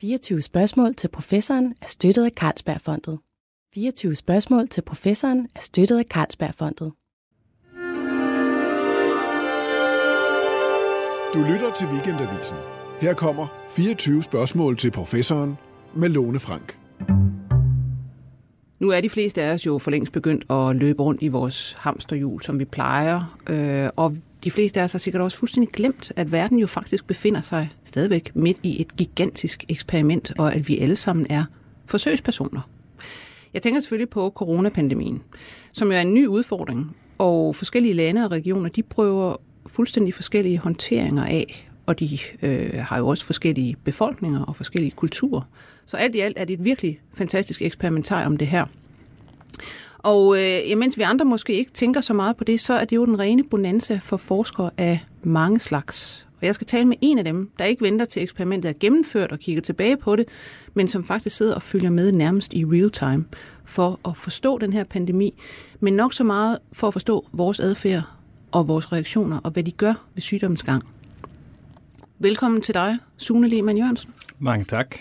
24 spørgsmål til professoren er støttet af Carlsbergfondet. 24 spørgsmål til professoren er støttet af Carlsbergfondet. Du lytter til Weekendavisen. Her kommer 24 spørgsmål til professoren med Lone Frank. Nu er de fleste af os jo for længst begyndt at løbe rundt i vores hamsterhjul, som vi plejer. Øh, og de fleste af os har sikkert også fuldstændig glemt, at verden jo faktisk befinder sig stadigvæk midt i et gigantisk eksperiment, og at vi alle sammen er forsøgspersoner. Jeg tænker selvfølgelig på coronapandemien, som jo er en ny udfordring, og forskellige lande og regioner, de prøver fuldstændig forskellige håndteringer af, og de øh, har jo også forskellige befolkninger og forskellige kulturer. Så alt i alt er det et virkelig fantastisk eksperimentar om det her. Og øh, mens vi andre måske ikke tænker så meget på det, så er det jo den rene bonanza for forskere af mange slags. Og jeg skal tale med en af dem, der ikke venter til eksperimentet er gennemført og kigger tilbage på det, men som faktisk sidder og følger med nærmest i real time for at forstå den her pandemi, men nok så meget for at forstå vores adfærd og vores reaktioner og hvad de gør ved sygdommens gang. Velkommen til dig, Sune Lehmann Jørgensen. Mange tak.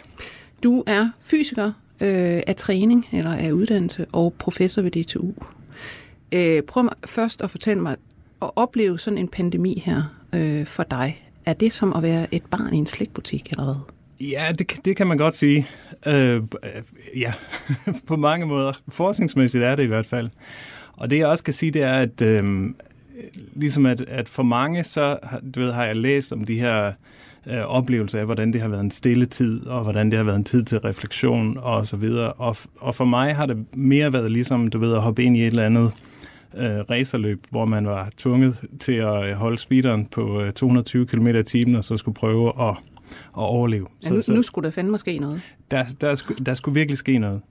Du er fysiker øh, af træning eller af uddannelse og professor ved DTU. Øh, prøv først at fortælle mig, at opleve sådan en pandemi her øh, for dig, er det som at være et barn i en slikbutik eller hvad? Ja, det, det kan man godt sige. Øh, ja, på mange måder. Forskningsmæssigt er det i hvert fald. Og det jeg også kan sige, det er, at øh, ligesom at, at for mange, så du ved, har jeg læst om de her øh, oplevelser af, hvordan det har været en stille tid, og hvordan det har været en tid til refleksion og så videre. Og, og for mig har det mere været ligesom, du ved, at hoppe ind i et eller andet øh, racerløb, hvor man var tvunget til at holde speederen på øh, 220 km i timen, og så skulle prøve at, at overleve. Ja, nu, så, nu skulle der fandme ske noget. Der, der, der, der skulle virkelig ske noget.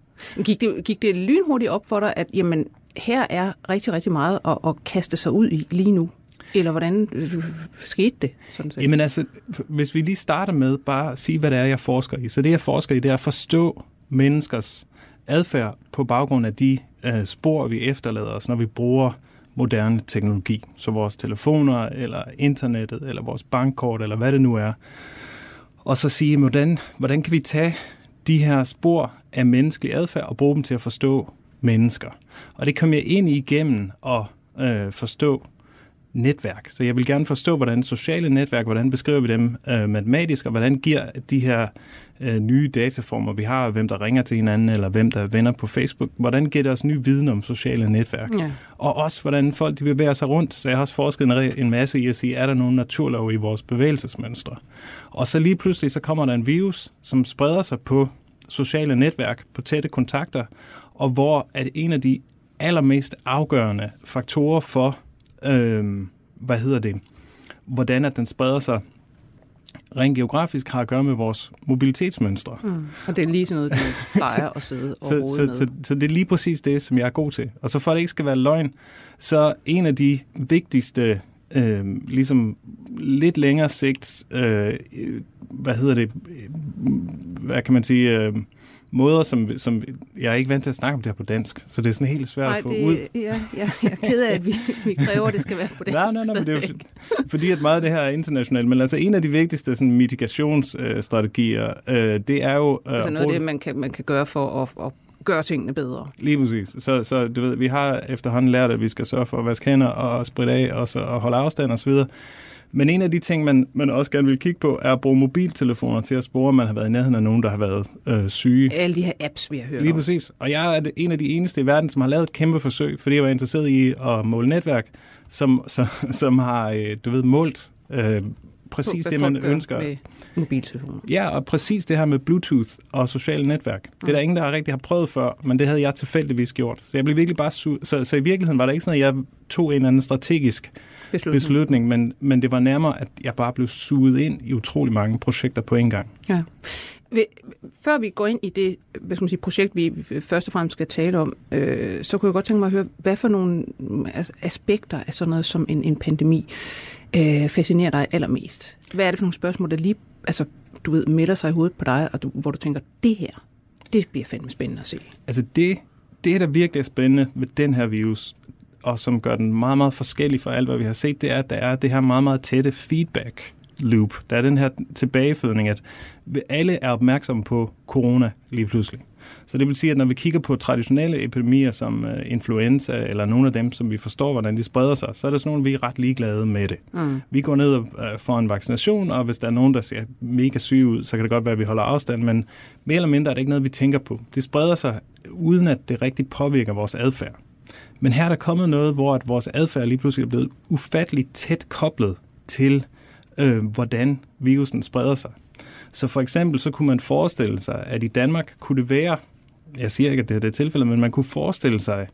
Gik det, gik det lynhurtigt op for dig, at jamen, her er rigtig, rigtig meget at, at kaste sig ud i lige nu? Eller hvordan øh, skete det? Sådan set? Jamen altså, hvis vi lige starter med bare at sige, hvad det er, jeg forsker i. Så det, jeg forsker i, det er at forstå menneskers adfærd på baggrund af de uh, spor, vi efterlader os, når vi bruger moderne teknologi. Så vores telefoner, eller internettet, eller vores bankkort, eller hvad det nu er. Og så sige, hvordan, hvordan kan vi tage de her spor af menneskelig adfærd og bruge dem til at forstå mennesker. Og det kom jeg ind i igennem at øh, forstå netværk. Så jeg vil gerne forstå, hvordan sociale netværk, hvordan beskriver vi dem øh, matematisk, og hvordan giver de her øh, nye dataformer, vi har, hvem der ringer til hinanden, eller hvem der er venner på Facebook, hvordan giver det os ny viden om sociale netværk? Ja. Og også, hvordan folk de bevæger sig rundt. Så jeg har også forsket en, en masse i at sige, er der nogle naturlov i vores bevægelsesmønstre? Og så lige pludselig, så kommer der en virus, som spreder sig på sociale netværk, på tætte kontakter, og hvor at en af de allermest afgørende faktorer for, øh, hvad hedder det, hvordan at den spreder sig rent geografisk har at gøre med vores mobilitetsmønstre. Mm. Og det er lige sådan noget, du plejer at sidde og så, så, med. Så, så det er lige præcis det, som jeg er god til. Og så for at det ikke skal være løgn, så en af de vigtigste, øh, ligesom lidt længere sigt, øh, hvad hedder det, hvad kan man sige, øh, måder, som, som jeg er ikke vant til at snakke om det her på dansk, så det er sådan helt svært nej, at få det, ud. Ja, ja, jeg er ked af, at vi, vi kræver, at det skal være på dansk. nej, nej, nej, men det er jo, fordi at meget af det her er internationalt, men altså en af de vigtigste sådan, mitigationsstrategier, øh, det er jo... Øh, altså noget af det, man kan, man kan gøre for at, at gøre tingene bedre. Lige præcis. Så, så du ved, vi har efterhånden lært, at vi skal sørge for at vaske hænder og spritte af og, så, og holde afstand osv., men en af de ting, man, man også gerne vil kigge på, er at bruge mobiltelefoner til at spore, at man har været i nærheden af nogen, der har været øh, syge. Alle de her apps, vi har hørt Lige om. præcis. Og jeg er en af de eneste i verden, som har lavet et kæmpe forsøg, fordi jeg var interesseret i at måle netværk, som, som, som har, øh, du ved, målt øh, præcis på, det, man ønsker. Med mobiltelefoner. Ja, og præcis det her med Bluetooth og sociale netværk. Mm. Det er der ingen, der rigtig har prøvet før, men det havde jeg tilfældigvis gjort. Så jeg blev virkelig bare su- så, så i virkeligheden var der ikke sådan, at jeg tog en eller anden strategisk beslutning, beslutning men, men det var nærmere, at jeg bare blev suget ind i utrolig mange projekter på en gang. Ja. Før vi går ind i det hvad skal man sige, projekt, vi først og fremmest skal tale om, øh, så kunne jeg godt tænke mig at høre, hvad for nogle aspekter af sådan noget som en, en pandemi øh, fascinerer dig allermest? Hvad er det for nogle spørgsmål, der lige altså, du ved, melder sig i hovedet på dig, og du, hvor du tænker, det her, det bliver fandme spændende at se? Altså det, det, der virkelig er spændende ved den her virus, og som gør den meget, meget forskellig fra alt, hvad vi har set, det er, at der er det her meget, meget tætte feedback loop. Der er den her tilbagefødning, at alle er opmærksomme på corona lige pludselig. Så det vil sige, at når vi kigger på traditionelle epidemier som uh, influenza, eller nogle af dem, som vi forstår, hvordan de spreder sig, så er det sådan nogle, vi er ret ligeglade med det. Mm. Vi går ned og uh, får en vaccination, og hvis der er nogen, der ser mega syge ud, så kan det godt være, at vi holder afstand, men mere eller mindre er det ikke noget, vi tænker på. Det spreder sig, uden at det rigtig påvirker vores adfærd. Men her er der kommet noget, hvor at vores adfærd lige pludselig er blevet ufatteligt tæt koblet til, øh, hvordan virusen spreder sig. Så for eksempel så kunne man forestille sig, at i Danmark kunne det være, jeg siger ikke, at det er det tilfælde, men man kunne forestille sig,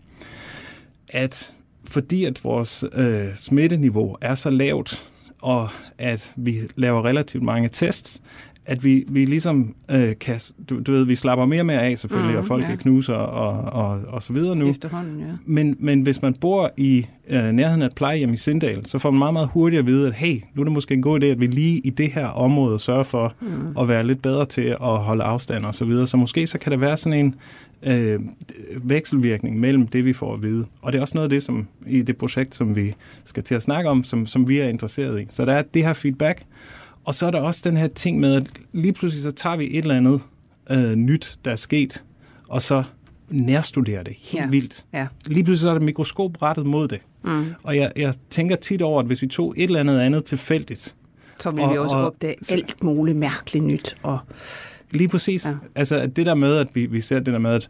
at fordi at vores øh, smitteniveau er så lavt, og at vi laver relativt mange tests, at vi, vi ligesom øh, kan, du, du ved, vi slapper mere og mere af selvfølgelig, mm, og folk ja. er knuser og, og, og så videre nu. Efterhånden, ja. Men, men hvis man bor i øh, nærheden af et plejehjem i Sindal, så får man meget, meget hurtigt at vide, at hey, nu er det måske en god idé, at vi lige i det her område sørger for mm. at være lidt bedre til at holde afstand og så videre. Så måske så kan der være sådan en øh, vekselvirkning mellem det, vi får at vide. Og det er også noget af det, som i det projekt, som vi skal til at snakke om, som, som vi er interesseret i. Så der er det her feedback, og så er der også den her ting med, at lige pludselig så tager vi et eller andet øh, nyt, der er sket, og så nærstuderer det helt ja. vildt. Ja. Lige pludselig så er der mikroskop rettet mod det. Mm. Og jeg, jeg tænker tit over, at hvis vi tog et eller andet andet tilfældigt, så vil vi også og, opdage alt muligt mærkeligt nyt. Og, lige præcis. Ja. Altså det der med, at vi, vi ser det der med, at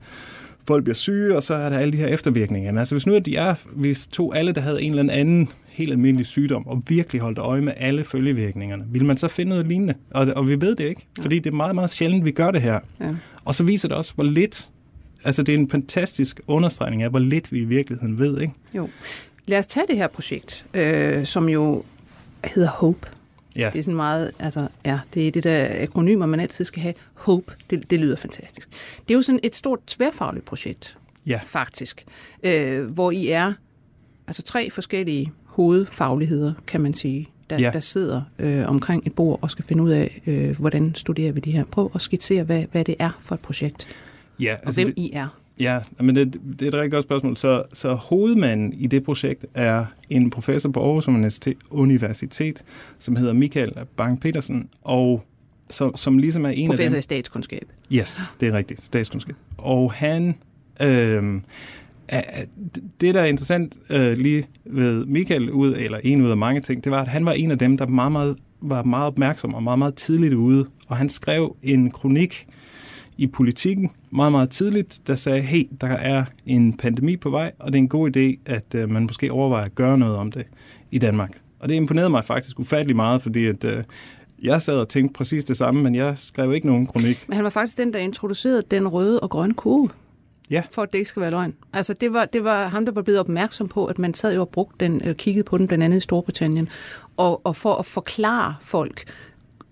folk bliver syge, og så er der alle de her eftervirkninger. Men altså hvis nu at de er, hvis tog alle, der havde en eller anden helt almindelig sygdom, og virkelig holdt øje med alle følgevirkningerne, vil man så finde noget lignende? Og, og vi ved det ikke, fordi det er meget, meget sjældent, vi gør det her. Ja. Og så viser det også, hvor lidt, altså det er en fantastisk understregning af, hvor lidt vi i virkeligheden ved, ikke? Jo. Lad os tage det her projekt, øh, som jo hedder HOPE. Ja. Det er sådan meget, altså, ja, det er det der akronymer, man altid skal have. HOPE, det, det lyder fantastisk. Det er jo sådan et stort tværfagligt projekt, ja. faktisk, øh, hvor I er altså tre forskellige hovedfagligheder, kan man sige, der, ja. der sidder øh, omkring et bord og skal finde ud af, øh, hvordan studerer vi det her. Prøv at skitsere, hvad, hvad det er for et projekt, ja, og altså hvem det, I er. Ja, men det, det er et rigtig godt spørgsmål. Så, så hovedmanden i det projekt er en professor på Aarhus Universitet, Universitet som hedder Michael Bang-Petersen, og som, som ligesom er en professor af dem... i statskundskab. Yes, det er rigtigt, statskundskab. Og han... Øh, det, der er interessant øh, lige ved Michael, ud, eller en ud af mange ting, det var, at han var en af dem, der meget, meget, var meget opmærksom og meget, meget tidligt ude. Og han skrev en kronik i politikken meget, meget tidligt, der sagde, hey, der er en pandemi på vej, og det er en god idé, at øh, man måske overvejer at gøre noget om det i Danmark. Og det imponerede mig faktisk ufattelig meget, fordi at, øh, jeg sad og tænkte præcis det samme, men jeg skrev ikke nogen kronik. Men han var faktisk den, der introducerede den røde og grønne kurve. Ja. For at det ikke skal være løgn. Altså, det var, det var ham, der var blevet opmærksom på, at man sad jo og brugte den, øh, kiggede på den blandt andet i Storbritannien, og, og for at forklare folk,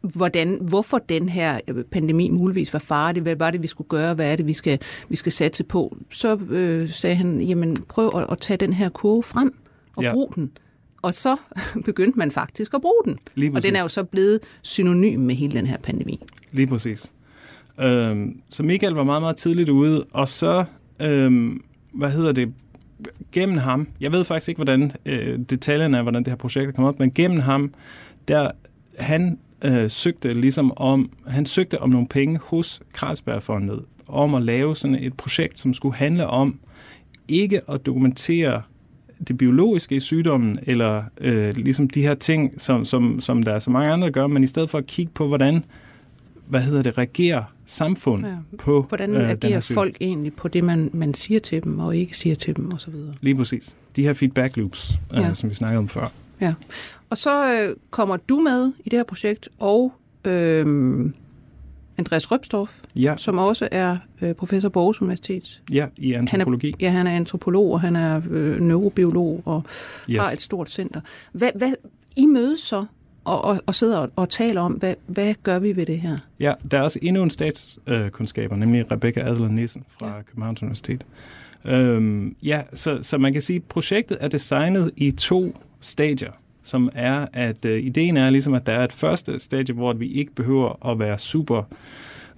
hvordan, hvorfor den her øh, pandemi muligvis var farlig, hvad var det, vi skulle gøre, hvad er det, vi skal, vi skal satse på, så øh, sagde han, jamen prøv at, at tage den her kurve frem og ja. brug den. Og så begyndte man faktisk at bruge den. og den er jo så blevet synonym med hele den her pandemi. Lige præcis. Øhm, så Michael var meget, meget tidligt ude, og så, øhm, hvad hedder det, gennem ham, jeg ved faktisk ikke, hvordan øh, detaljerne er, hvordan det her projekt er kommet op, men gennem ham, der han øh, søgte ligesom om, han søgte om nogle penge hos Carlsbergfondet, om at lave sådan et projekt, som skulle handle om ikke at dokumentere det biologiske i sygdommen, eller øh, ligesom de her ting, som, som, som der er så mange andre, der gør, men i stedet for at kigge på, hvordan hvad hedder det, reagerer samfund ja. på Hvordan øh, agerer folk egentlig på det, man, man siger til dem, og ikke siger til dem, osv.? Lige præcis. De her feedback loops, øh, ja. som vi snakkede om før. Ja. Og så øh, kommer du med i det her projekt, og øh, Andreas Røbstorff, ja. som også er øh, professor på Aarhus Universitet. Ja, i antropologi. Han er, ja, han er antropolog, og han er øh, neurobiolog, og yes. har et stort center. Hvad, hvad, I mødes så og, og, og sidder og, og taler om, hvad, hvad gør vi ved det her? Ja, der er også endnu en statskundskaber, nemlig Rebecca Adler Nissen fra ja. Københavns Universitet. Øhm, ja, så, så man kan sige, at projektet er designet i to stadier, som er, at øh, ideen er ligesom, at der er et første stadie, hvor vi ikke behøver at være super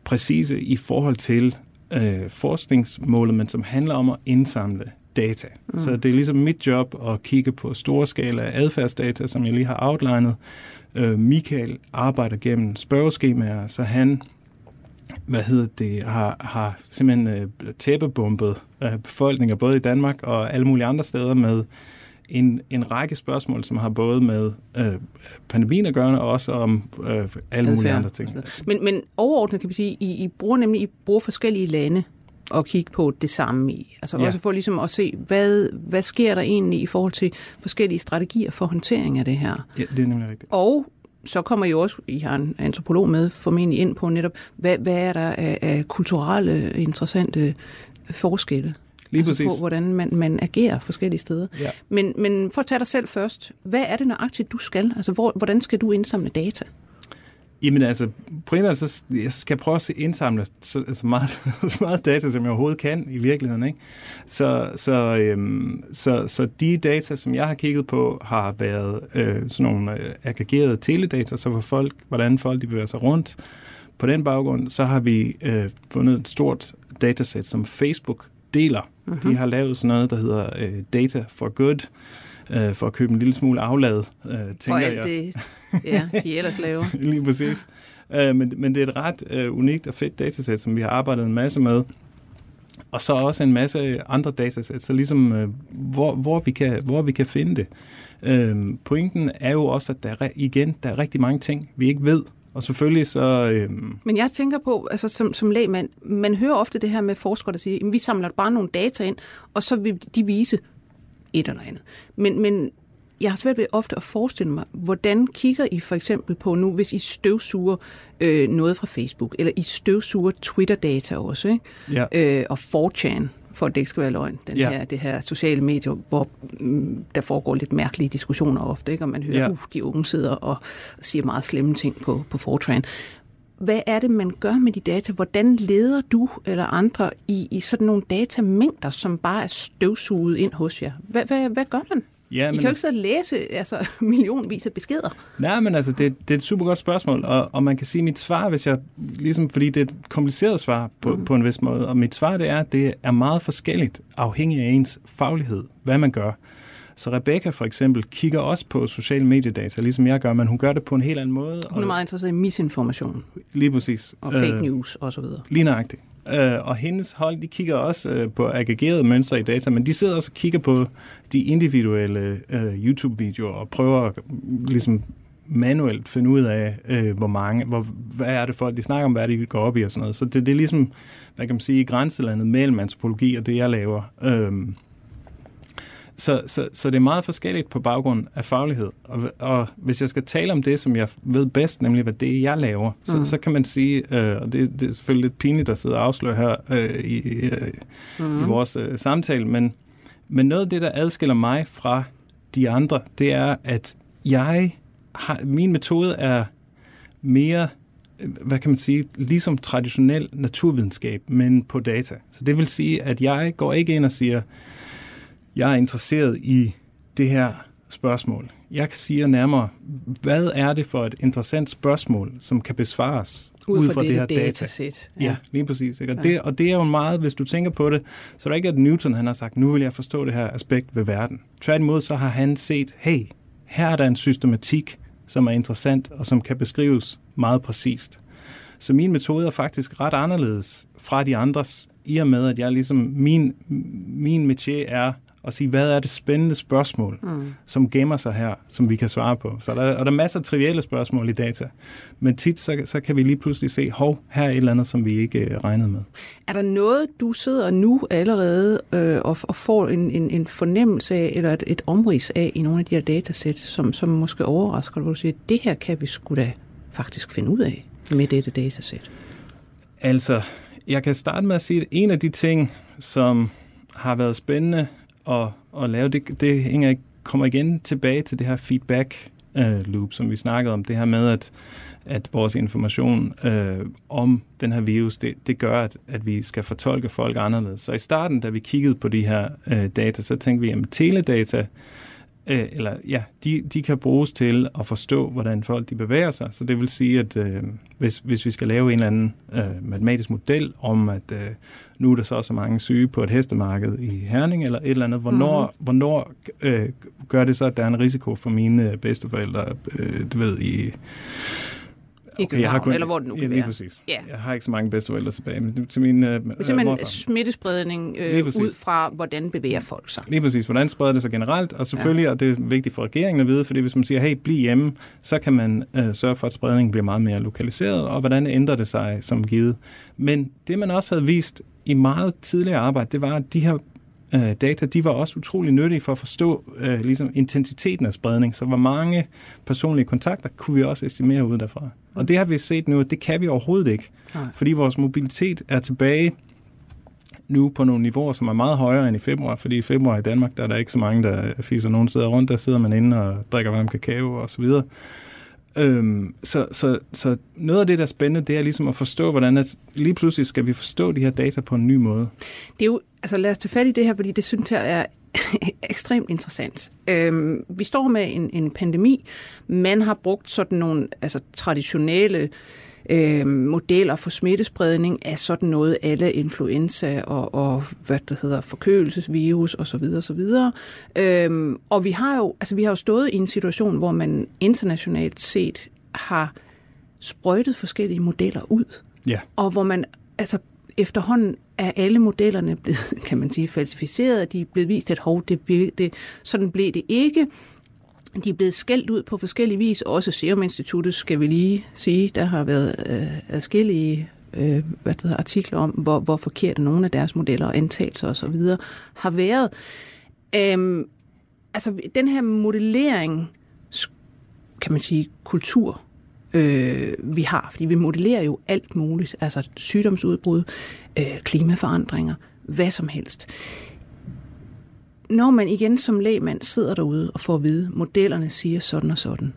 præcise i forhold til øh, forskningsmålet, men som handler om at indsamle data. Mm. Så det er ligesom mit job at kigge på store skala adfærdsdata, som jeg lige har outlinet. Øh, Michael arbejder gennem spørgeskemaer, så han hvad hedder det, har, har simpelthen øh, tæppebumpet øh, befolkninger, både i Danmark og alle mulige andre steder, med en, en række spørgsmål, som har både med øh, pandemien at gøre, og også om øh, alle mulige andre ting. Men, men overordnet kan vi sige, I, I bruger nemlig I bruger forskellige lande og kigge på det samme i. Altså ja. også for ligesom at se, hvad, hvad sker der egentlig i forhold til forskellige strategier for håndtering af det her. Ja, det er nemlig rigtigt. Og så kommer I også, I har en antropolog med, formentlig ind på netop, hvad, hvad er der af, af kulturelle, interessante forskelle? Lige altså præcis. på, hvordan man, man agerer forskellige steder. Ja. Men, men for at tage dig selv først, hvad er det nøjagtigt, du skal? Altså, hvor, hvordan skal du indsamle data? Jamen altså, primært så jeg skal jeg prøve at indsamle så, så, meget, så meget data, som jeg overhovedet kan i virkeligheden. Ikke? Så, så, øhm, så, så de data, som jeg har kigget på, har været øh, sådan nogle øh, aggregerede teledata, så for folk, hvordan folk de bevæger sig rundt. På den baggrund, så har vi øh, fundet et stort datasæt, som Facebook deler. Uh-huh. De har lavet sådan noget, der hedder øh, Data for Good, øh, for at købe en lille smule aflad, øh, tænker for alt jeg. det, ja, de ellers laver. Lige præcis. Øh, men, men det er et ret øh, unikt og fedt datasæt, som vi har arbejdet en masse med. Og så også en masse andre datasæt, så ligesom øh, hvor, hvor, vi kan, hvor vi kan finde det. Øh, pointen er jo også, at der er, igen, der er rigtig mange ting, vi ikke ved. Og selvfølgelig så... Øhm... Men jeg tænker på, altså som, som lægmand, man hører ofte det her med forskere, der siger, at vi samler bare nogle data ind, og så vil de vise et eller andet. Men, men jeg har svært ved ofte at forestille mig, hvordan kigger I for eksempel på nu, hvis I støvsuger øh, noget fra Facebook, eller I støvsuger Twitter-data også, ikke? Ja. Øh, og 4chan, for at det ikke skal være løgn, den Ja. her, det her sociale medier, hvor mm, der foregår lidt mærkelige diskussioner ofte, ikke? og man hører, Ja. uh, de unge sidder og siger meget slemme ting på, på 4chan. Hvad er det, man gør med de data? Hvordan leder du eller andre i, i sådan nogle datamængder, som bare er støvsuget ind hos jer? Hvad, hvad, hvad gør man? Ja, I men kan jo ikke sidde og læse altså, millionvis af beskeder. Nej, men altså, det, det er et super godt spørgsmål, og, og man kan sige mit svar, hvis jeg, ligesom, fordi det er et kompliceret svar på, mm. på en vis måde, og mit svar det er, at det er meget forskelligt afhængig af ens faglighed, hvad man gør. Så Rebecca for eksempel kigger også på sociale mediedata, ligesom jeg gør, men hun gør det på en helt anden måde. Hun er meget interesseret i misinformation Lige præcis. og fake Øh, news osv. Lige nøjagtigt. Øh, og hendes hold, de kigger også øh, på aggregerede mønstre i data, men de sidder også og kigger på de individuelle øh, YouTube-videoer og prøver at ligesom manuelt finde ud af, øh, hvor mange, hvor, hvad er det folk, de snakker om, hvad er det, de går op i og sådan noget. Så det, det er ligesom, hvad kan man sige, grænselandet mellem antropologi og det, jeg laver. Øhm, så, så, så det er meget forskelligt på baggrund af faglighed. Og, og hvis jeg skal tale om det, som jeg ved bedst, nemlig hvad det er, jeg laver, så, Mm. så kan man sige, øh, og det, det er selvfølgelig lidt pinligt at sidde og afsløre her øh, i, øh, Mm. i vores øh, samtale, men, men noget af det, der adskiller mig fra de andre, det er, at jeg har, min metode er mere, øh, hvad kan man sige, ligesom traditionel naturvidenskab, men på data. Så det vil sige, at jeg går ikke ind og siger, jeg er interesseret i det her spørgsmål. Jeg siger nærmere, hvad er det for et interessant spørgsmål, som kan besvares Ud fra, det det her data? Ja, ja lige præcis. Ikke? Og, Ja. det, og det er jo meget, hvis du tænker på det, så er det ikke, at Newton han har sagt, nu vil jeg forstå det her aspekt ved verden. Tværtimod så har han set, hey, her er der en systematik, som er interessant og som kan beskrives meget præcist. Så min metode er faktisk ret anderledes fra de andres, i og med, at jeg ligesom, min, min métier er at sige, hvad er det spændende spørgsmål, Mm. som gemmer sig her, som vi kan svare på. Så der, og der er masser af trivielle spørgsmål i data. Men tit, så, så kan vi lige pludselig se, hov, her er et eller andet, som vi ikke øh, regnede med. Er der noget, du sidder nu allerede øh, og, og får en, en, en fornemmelse af, eller et, et omrids af i nogle af de her datasæt, som, som måske overrasker dig, hvor du siger, det her kan vi sgu da faktisk finde ud af med dette datasæt? Altså, jeg kan starte med at sige, at en af de ting, som har været spændende at, at lave, det, det hænger, ikke- kommer igen tilbage til det her feedback øh, loop, som vi snakkede om. Det her med, at, at vores information øh, om den her virus, det, det gør, at, at vi skal fortolke folk anderledes. Så i starten, da vi kiggede på de her øh, data, så tænkte vi, at teledata øh, eller ja, de, de kan bruges til at forstå, hvordan folk de bevæger sig. Så det vil sige, at øh, hvis, hvis vi skal lave en eller anden øh, matematisk model om, at øh, nu er der så så mange syge på et hestemarked i Herning, eller et eller andet, hvornår, mm-hmm. hvornår øh, gør det så, at der er en risiko for mine bedsteforældre, øh, du ved, i i okay, jeg har kun, eller hvor det nu kan ja, lige være. præcis. Ja. Jeg har ikke så mange bedsteforældre tilbage, men til min øh, Simpelthen morfar. smittespredning øh, ud fra, hvordan bevæger folk sig. Lige præcis. Hvordan spreder det sig generelt? Og selvfølgelig, ja. og det er vigtigt for regeringen at vide, fordi hvis man siger, hey, bliv hjemme, så kan man øh, sørge for, at spredningen bliver meget mere lokaliseret, og hvordan ændrer det sig som givet. Men det, man også havde vist i meget tidligere arbejde, det var, at de her øh, data, de var også utrolig nyttige for at forstå øh, ligesom intensiteten af spredning. Så hvor mange personlige kontakter kunne vi også estimere ud derfra. Og det har vi set nu, at det kan vi overhovedet ikke. Nej. Fordi vores mobilitet er tilbage nu på nogle niveauer, som er meget højere end i februar, fordi i februar i Danmark, der er der ikke så mange, der fiser nogen steder rundt, der sidder man inde og drikker varm kakao og så videre. Øhm, så, så, så noget af det, der er spændende, det er ligesom at forstå, hvordan at lige pludselig skal vi forstå de her data på en ny måde. Det er jo, altså lad os tage fat i det her, fordi det synes jeg er ekstremt interessant. Øhm, vi står med en, en pandemi. Man har brugt sådan nogle altså, traditionelle øh, modeller for smittespredning af sådan noget alle influenza og, og hvad det hedder, forkølelsesvirus osv. osv. Øhm, og vi har jo altså vi har jo stået i en situation, hvor man internationalt set har sprøjtet forskellige modeller ud. Ja. Og hvor man altså efterhånden er alle modellerne blevet, kan man sige, falsificeret, de er blevet vist, at hov, det, det, sådan blev det ikke. De er blevet skældt ud på forskellige vis. Også Serum Instituttet, skal vi lige sige, der har været øh, adskillige øh, hvad det hedder, artikler om, hvor, hvor forkerte nogle af deres modeller og antagelser osv. har været. Øhm, altså, den her modellering, kan man sige, kultur, øh, vi har, fordi vi modellerer jo alt muligt, altså sygdomsudbrud, øh, klimaforandringer, hvad som helst når man igen som lægmand sidder derude og får at vide, modellerne siger sådan og sådan,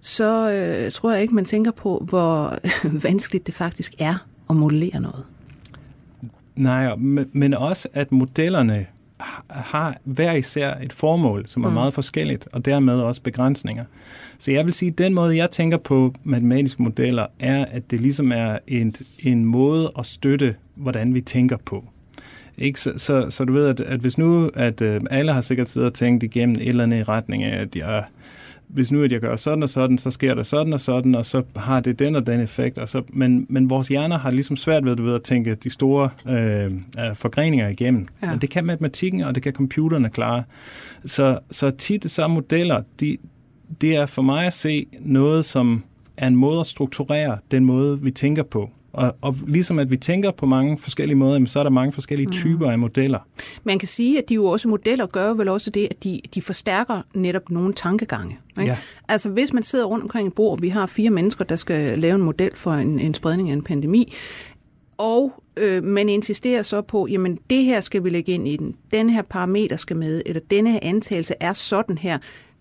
så øh, tror jeg ikke, man tænker på, hvor vanskeligt det faktisk er at modellere noget. Nej, men også, at modellerne har hver især et formål, som er mm. meget forskelligt, og dermed også begrænsninger. Så jeg vil sige, at den måde, jeg tænker på matematiske modeller, er, at det ligesom er en, en måde at støtte, hvordan vi tænker på. Ikke? Så, så, så du ved, at, at hvis nu, at øh, alle har sikkert siddet og tænkt igennem et eller andet i retning af, at jeg, hvis nu at jeg gør sådan og sådan, så sker der sådan og sådan, og så har det den og den effekt. Og så, men, men vores hjerner har ligesom svært ved, du ved, at tænke de store øh, forgreninger igennem. Ja. Men det kan matematikken, og det kan computerne klare. Så, så tit så modeller, de, det er for mig at se noget, som er en måde at strukturere den måde, vi tænker på. Og, og ligesom at vi tænker på mange forskellige måder, så er der mange forskellige mm. typer af modeller. Man kan sige, at de jo også modeller gør vel også det, at de, de forstærker netop nogle tankegange. Ikke? Ja. Altså hvis man sidder rundt omkring et bord, og vi har fire mennesker, der skal lave en model for en, en spredning af en pandemi, og øh, man insisterer så på, jamen det her skal vi lægge ind i den, den her parameter skal med, eller denne her antagelse er sådan her,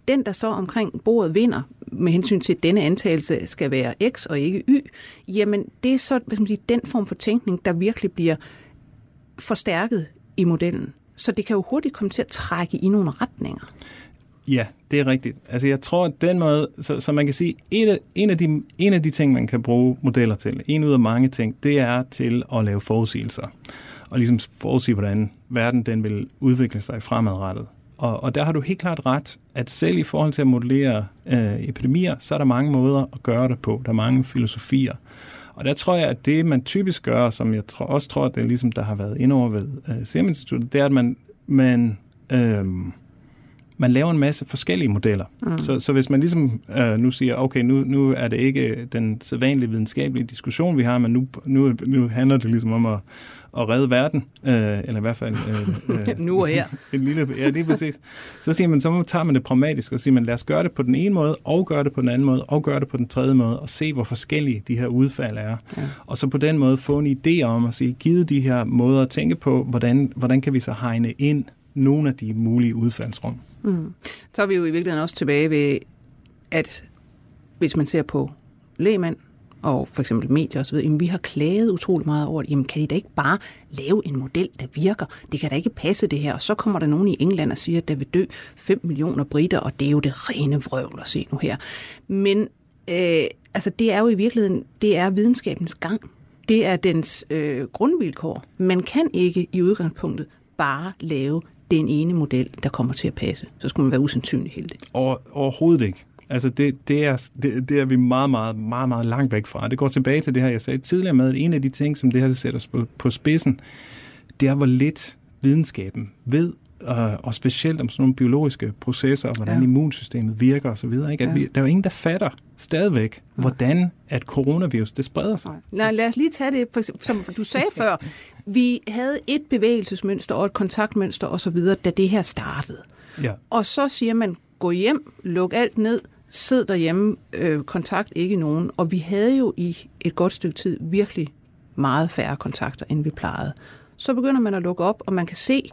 den, der så omkring bordet vinder, med hensyn til, at denne antagelse skal være X og ikke Y, jamen det er så hvad skal man sige, den form for tænkning, der virkelig bliver forstærket i modellen. Så det kan jo hurtigt komme til at trække i nogle retninger. Ja, det er rigtigt. Altså jeg tror, at den måde, så, så man kan sige, en af, en, af de, en af de ting, man kan bruge modeller til, en ud af mange ting, det er til at lave forudsigelser. Og ligesom forudsige, hvordan verden den vil udvikle sig fremadrettet. Og, og der har du helt klart ret, at selv i forhold til at modellere øh, epidemier, så er der mange måder at gøre det på. Der er mange filosofier. Og der tror jeg, at det, man typisk gør, som jeg tror, også tror, at det er ligesom, der har været indover ved øh, Serum Instituttet, det er, at man, man øh, man laver en masse forskellige modeller. Mm. Så, så hvis man ligesom øh, nu siger, okay, nu, nu er det ikke den sædvanlige videnskabelige diskussion, vi har, men nu, nu, nu handler det ligesom om at, at redde verden, øh, eller i hvert fald... Øh, øh, nu og her. en lille, ja, det er præcis. Så siger man, så tager man det pragmatisk og siger man, lad os gøre det på den ene måde, og gøre det på den anden måde, og gøre det på den tredje måde, og se, hvor forskellige de her udfald er. Ja. Og så på den måde få en idé om at sige, givet de her måder at tænke på, hvordan, hvordan kan vi så hegne ind nogle af de mulige udfaldsrum. Mm. Så er vi jo i virkeligheden også tilbage ved, at hvis man ser på lægmand og for eksempel medier osv., jamen vi har klaget utrolig meget over, jamen kan de da ikke bare lave en model, der virker? Det kan da ikke passe det her. Og så kommer der nogen i England og siger, at der vil dø 5 millioner britter, og det er jo det rene vrøvl at se nu her. Men øh, altså det er jo i virkeligheden, det er videnskabens gang. Det er dens øh, grundvilkår. Man kan ikke i udgangspunktet bare lave den ene model, der kommer til at passe. Så skulle man være usandsynlig heldig. Over, overhovedet ikke. Altså det, det, er, det, det er vi meget, meget, meget, meget langt væk fra. Det går tilbage til det her, jeg sagde tidligere med, at en af de ting, som det her sætter os på, på spidsen, det er, hvor lidt videnskaben ved, øh, og specielt om sådan nogle biologiske processer, hvordan ja. immunsystemet virker osv. Ikke? At ja. vi, der er jo ingen, der fatter stadigvæk, hvordan at coronavirus det spreder sig. Nej, lad os lige tage det, for, som du sagde før. Vi havde et bevægelsesmønster og et kontaktmønster osv., da det her startede. Ja. Og så siger man, gå hjem, luk alt ned, sid derhjemme, øh, kontakt ikke nogen. Og vi havde jo i et godt stykke tid virkelig meget færre kontakter, end vi plejede. Så begynder man at lukke op, og man kan se,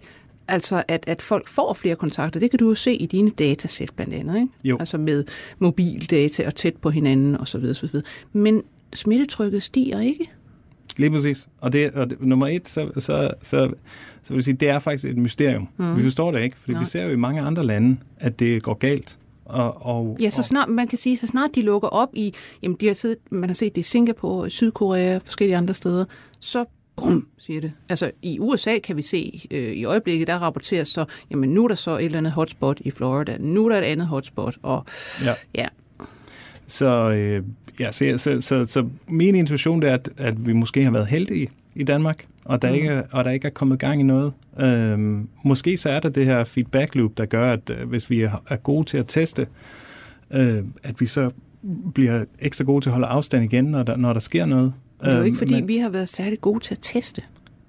altså at, at folk får flere kontakter. Det kan du jo se i dine datasæt blandt andet. Ikke? Jo. Altså med mobildata og tæt på hinanden osv. osv. Men smittetrykket stiger ikke. Lige præcis. Og, det, og det, nummer et, så, så, så, så vil jeg sige, det er faktisk et mysterium. Mm. Vi forstår det ikke, fordi Nej. vi ser jo i mange andre lande, at det går galt. Og, og, ja, så snart, man kan sige, så snart de lukker op i, jamen de har siddet, man har set det i Singapore, Sydkorea, forskellige andre steder, så bum, siger det. Altså i USA kan vi se øh, i øjeblikket, der rapporteres så, jamen nu er der så et eller andet hotspot i Florida, nu er der et andet hotspot, og ja. ja. Så, øh, ja, så, så, så, så min intuition er, at, at vi måske har været heldige i Danmark, og der, mm. ikke, og der ikke er kommet gang i noget. Øhm, måske så er der det her feedback loop, der gør, at øh, hvis vi er gode til at teste, øh, at vi så bliver ekstra gode til at holde afstand igen, når der, når der sker noget. Det er jo ikke, øhm, fordi men, vi har været særlig gode til at teste.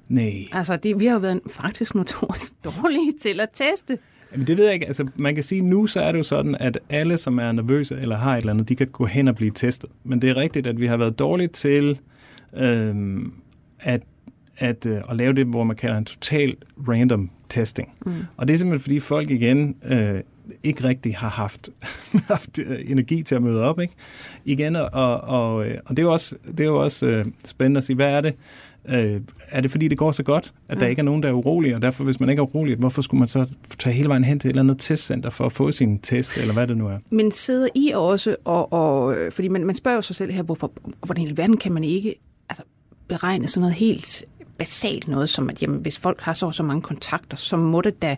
Nej. Altså, det, vi har jo været faktisk notorisk dårlige til at teste. Jamen, det ved jeg ikke. Altså, man kan sige, nu så er det jo sådan, at alle, som er nervøse eller har et eller andet, de kan gå hen og blive testet. Men det er rigtigt, at vi har været dårlige til øhm, at, at, øh, at lave det, hvor man kalder en total random testing. Mm. Og det er simpelthen, fordi folk igen øh, ikke rigtig har haft, haft øh, energi til at møde op. Ikke? Igen, og, og, øh, og det er jo også, det er jo også øh, spændende at sige, hvad er det? Øh, er det fordi, det går så godt, at mm. der ikke er nogen, der er urolige, og derfor, hvis man ikke er urolig, hvorfor skulle man så tage hele vejen hen til et eller andet testcenter for at få sin test, eller hvad det nu er? Men sidder I også, og, og fordi man, man spørger jo sig selv her, hvorfor, hvordan i verden kan man ikke altså, beregne sådan noget helt basalt noget, som at jamen, hvis folk har så så mange kontakter, så må det da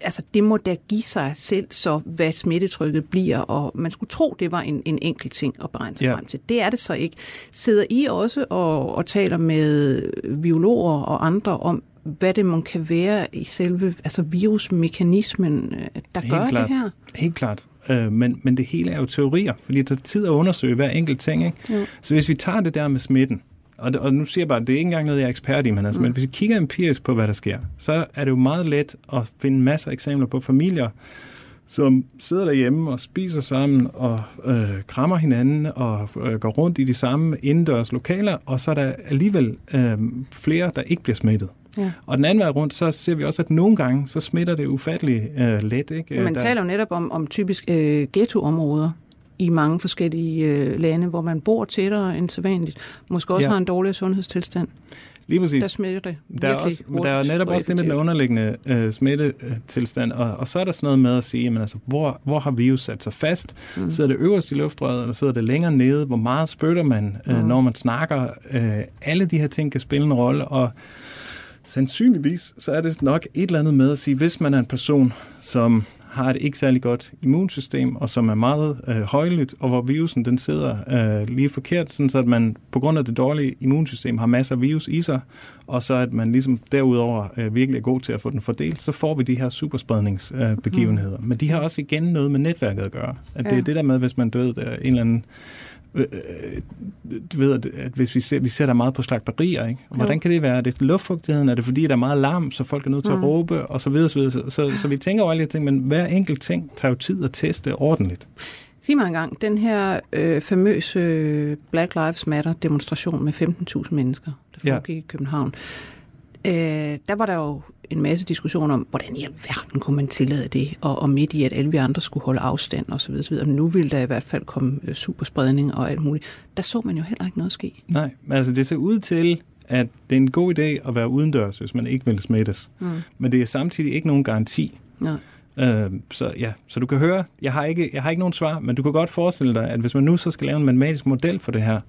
altså det må da give sig selv så, hvad smittetrykket bliver, og man skulle tro, det var en, en enkelt ting at beregne sig ja. frem til. Det er det så ikke. Sidder I også og, og taler med biologer og andre om, hvad det må kan være i selve altså virusmekanismen, øh, der Helt gør klart. det her? Helt klart. Øh, men, men det hele er jo teorier, fordi det tager tid at undersøge hver enkelt ting. Ikke? Ja. Så hvis vi tager det der med smitten, og, og nu siger jeg bare, at det er ikke engang noget, jeg er ekspert i, men, altså, mm. men hvis vi kigger empirisk på, hvad der sker, så er det jo meget let at finde masser af eksempler på familier, som sidder derhjemme og spiser sammen og øh, krammer hinanden og øh, går rundt i de samme indendørs lokaler, og så er der alligevel øh, flere, der ikke bliver smittet. Ja. Og den anden vej rundt, så ser vi også, at nogle gange, så smitter det ufatteligt øh, let. Ikke? Man der... taler jo netop om, om typisk øh, ghettoområder, i mange forskellige øh, lande, hvor man bor tættere end sædvanligt, måske også ja. har en dårlig sundhedstilstand. Lige præcis. Der smitter det der er, også, der er netop også det med den underliggende øh, smittetilstand, og, og så er der sådan noget med at sige, jamen, altså, hvor, hvor har virus sat sig fast? Mm. Sidder det øverst i luftrøret, eller sidder det længere nede? Hvor meget spytter man, øh, mm. når man snakker? Øh, alle de her ting kan spille en rolle, og sandsynligvis så er det nok et eller andet med at sige, hvis man er en person, som har et ikke særlig godt immunsystem, og som er meget øh, højlydt, og hvor virusen den sidder øh, lige forkert, sådan så at man på grund af det dårlige immunsystem har masser af virus i sig, og så at man ligesom derudover øh, virkelig er god til at få den fordelt, så får vi de her superspredningsbegivenheder. Øh, mm. Men de har også igen noget med netværket at gøre. At ja. det er det der med, hvis man døde en eller anden øh, du ved, at, at hvis vi ser, vi ser der meget på slagterier, ikke? Og hvordan kan det være? Er det luftfugtigheden? Er det fordi, der er meget larm, så folk er nødt til mm. at råbe? Og så videre, så, videre. Så, så, så vi tænker over alle de ting, men hver enkelt ting tager jo tid at teste ordentligt. Sig mig engang, den her øh, famøse Black Lives Matter demonstration med 15.000 mennesker, der foregik ja. i København, øh, der var der jo en masse diskussion om, hvordan i alverden kunne man tillade det, og, og midt i, at alle vi andre skulle holde afstand og så videre, så videre. Nu ville der i hvert fald komme øh, superspredning og alt muligt. Der så man jo heller ikke noget ske. Nej, men altså det ser ud til, at det er en god idé at være udendørs, hvis man ikke vil smittes. Mm. Men det er samtidig ikke nogen garanti. Nej. Øh, så ja, så du kan høre, jeg har, ikke, jeg har ikke nogen svar, men du kan godt forestille dig, at hvis man nu så skal lave en matematisk model for det her,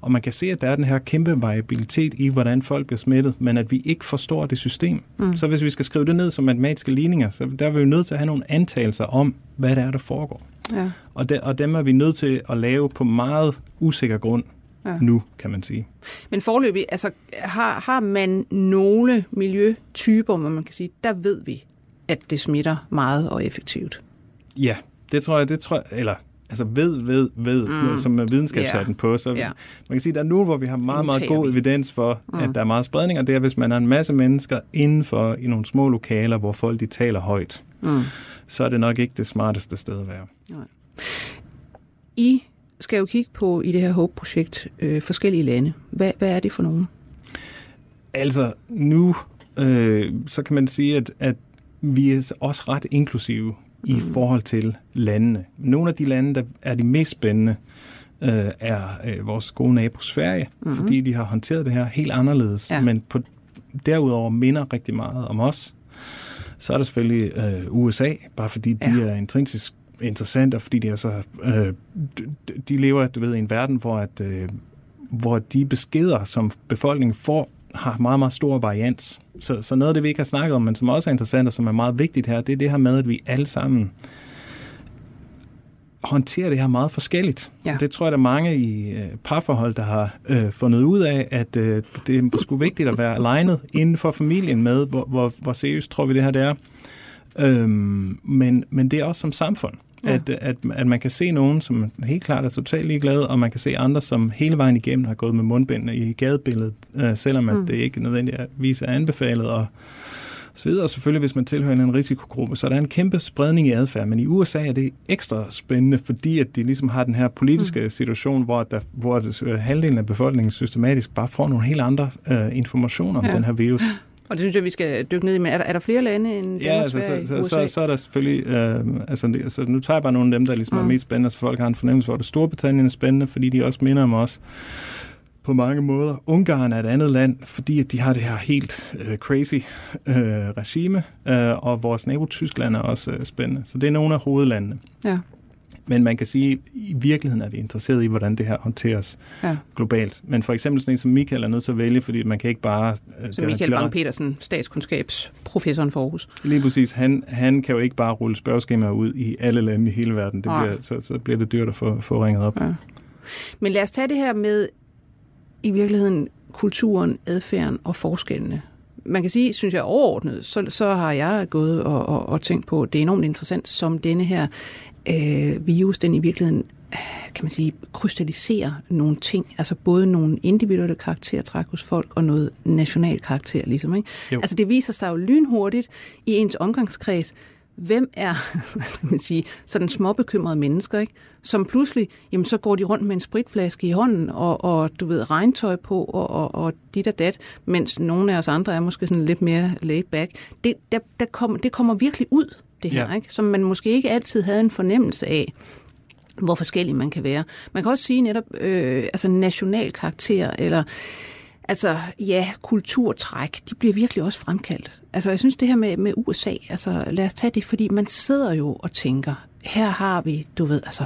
og man kan se, at der er den her kæmpe variabilitet i, hvordan folk bliver smittet, men at vi ikke forstår det system, mm. så hvis vi skal skrive det ned som matematiske ligninger, så der er vi jo nødt til at have nogle antagelser om, hvad det er, der foregår. Ja. Og, de, og dem er vi nødt til at lave på meget usikker grund ja. nu, kan man sige. Men forløbig, altså har, har man nogle miljøtyper, hvor man kan sige, der ved vi, at det smitter meget og effektivt. Ja, det tror jeg, det tror jeg, eller altså ved, ved, ved, mm. som er videnskabshatten yeah. på. Så yeah. man kan sige, at der er nu, hvor vi har meget, meget god evidens for, mm. at der er meget spredning, og det er, hvis man er en masse mennesker indenfor i nogle små lokaler, hvor folk de taler højt, mm. så er det nok ikke det smarteste sted at være. Nej. I skal jo kigge på i det her HOPE-projekt øh, forskellige lande. Hvad, hvad er det for nogen? Altså, nu øh, så kan man sige, at, at vi er også ret inklusive i mm. forhold til landene. Nogle af de lande, der er de mest spændende, øh, er øh, vores gode nabo Sverige, mm-hmm. fordi de har håndteret det her helt anderledes, ja. men på, derudover minder rigtig meget om os. Så er der selvfølgelig øh, USA, bare fordi de ja. er intrinsisk interessante, og fordi de er så, øh, de, de lever du ved, i en verden, hvor, at, øh, hvor de beskeder, som befolkningen får, har meget, meget stor varians. Så, så noget af det, vi ikke har snakket om, men som også er interessant og som er meget vigtigt her, det er det her med, at vi alle sammen håndterer det her meget forskelligt. Ja. Det tror jeg, der er mange i øh, parforhold, der har øh, fundet ud af, at øh, det er sgu vigtigt at være alignet inden for familien med, hvor, hvor, hvor seriøst tror vi det her det er. Øhm, men, men det er også som samfund. Ja. At, at, at man kan se nogen, som helt klart er totalt ligeglade, og man kan se andre, som hele vejen igennem har gået med mundbindene i gadebilledet, øh, selvom at mm. det ikke nødvendigvis er anbefalet, og så videre. Og selvfølgelig, hvis man tilhører en risikogruppe, så er der en kæmpe spredning i adfærd. Men i USA er det ekstra spændende, fordi at de ligesom har den her politiske mm. situation, hvor, der, hvor øh, halvdelen af befolkningen systematisk bare får nogle helt andre øh, informationer om ja. den her virus. Og det synes jeg, vi skal dykke ned i. Men er der, er der flere lande end Danmark, ja, altså, så, så, USA? Så, så er der selvfølgelig... Øh, altså, altså, nu tager jeg bare nogle af dem, der ligesom mm. er mest spændende, så folk har en fornemmelse for, at Storbritannien er spændende, fordi de også minder om os på mange måder. Ungarn er et andet land, fordi at de har det her helt øh, crazy øh, regime, øh, og vores nabo Tyskland er også øh, spændende. Så det er nogle af hovedlandene. Ja. Men man kan sige, at i virkeligheden er vi interesseret i, hvordan det her håndteres ja. globalt. Men for eksempel sådan en som Michael er nødt til at vælge, fordi man kan ikke bare... Øh, så Michael Bang Petersen, statskundskabsprofessoren for Aarhus. Lige præcis. Han, han kan jo ikke bare rulle spørgeskemaer ud i alle lande i hele verden. Det bliver, så, så bliver det dyrt at få, få ringet op. Ja. Men lad os tage det her med i virkeligheden kulturen, adfærden og forskellene. Man kan sige, synes jeg overordnet, så, så har jeg gået og, og, og tænkt på, at det er enormt interessant, som denne her øh, virus, den i virkeligheden kan man sige, krystalliserer nogle ting, altså både nogle individuelle karaktertræk hos folk og noget national karakter, ligesom. Ikke? Altså det viser sig jo lynhurtigt i ens omgangskreds, hvem er, hvad skal man sige, sådan småbekymrede mennesker, ikke? som pludselig, jamen så går de rundt med en spritflaske i hånden, og, og du ved, regntøj på, og, og, og dit og dat, mens nogle af os andre er måske sådan lidt mere laid back. Det, der, der kom, det kommer virkelig ud, det her, ja. ikke? som man måske ikke altid havde en fornemmelse af hvor forskellig man kan være. Man kan også sige netop øh, altså national karakter, eller altså ja, kulturtræk, de bliver virkelig også fremkaldt. Altså jeg synes det her med, med USA, altså lad os tage det, fordi man sidder jo og tænker, her har vi, du ved, altså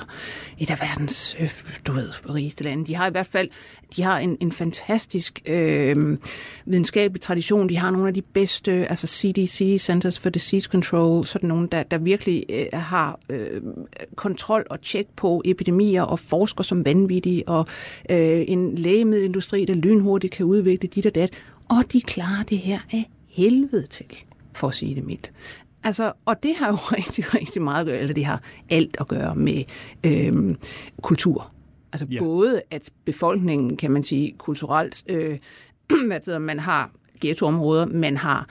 et af verdens, øh, du ved, rigeste lande. De har i hvert fald, de har en, en fantastisk øh, videnskabelig tradition. De har nogle af de bedste, altså CDC, Centers for Disease Control, sådan nogle, der, der virkelig øh, har øh, kontrol og tjek på epidemier og forsker som vanvittige, og øh, en lægemiddelindustri, der lynhurtigt kan udvikle dit og dat. Og de klarer det her af helvede til for at sige det mildt. Altså, og det har jo rigtig, rigtig meget at gøre, eller det har alt at gøre med øhm, kultur. Altså ja. både, at befolkningen, kan man sige, kulturelt, øh, hvad hedder, man har ghettoområder, man har